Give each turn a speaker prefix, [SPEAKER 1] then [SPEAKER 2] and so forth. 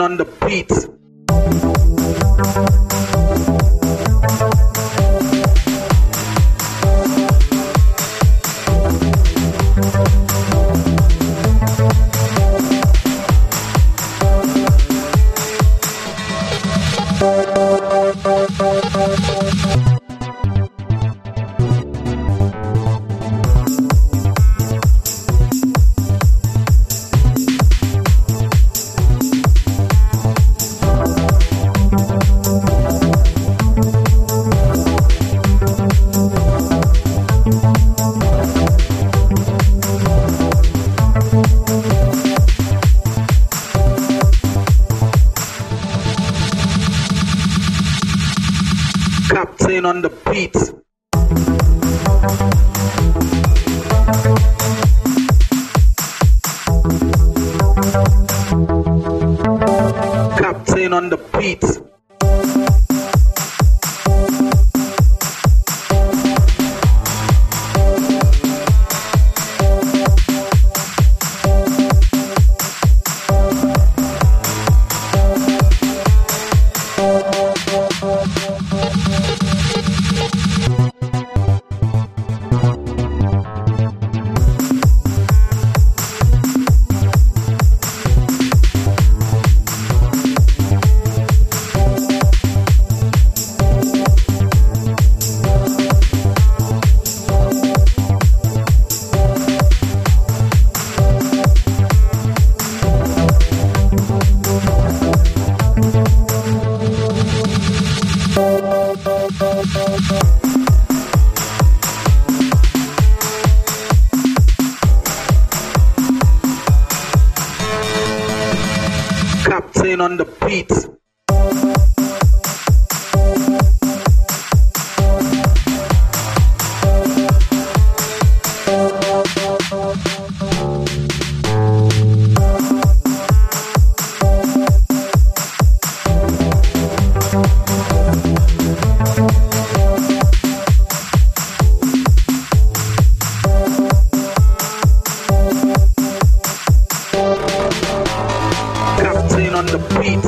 [SPEAKER 1] on the beats. Captain on the beat. Captain on the beats. On the beats. On the beats.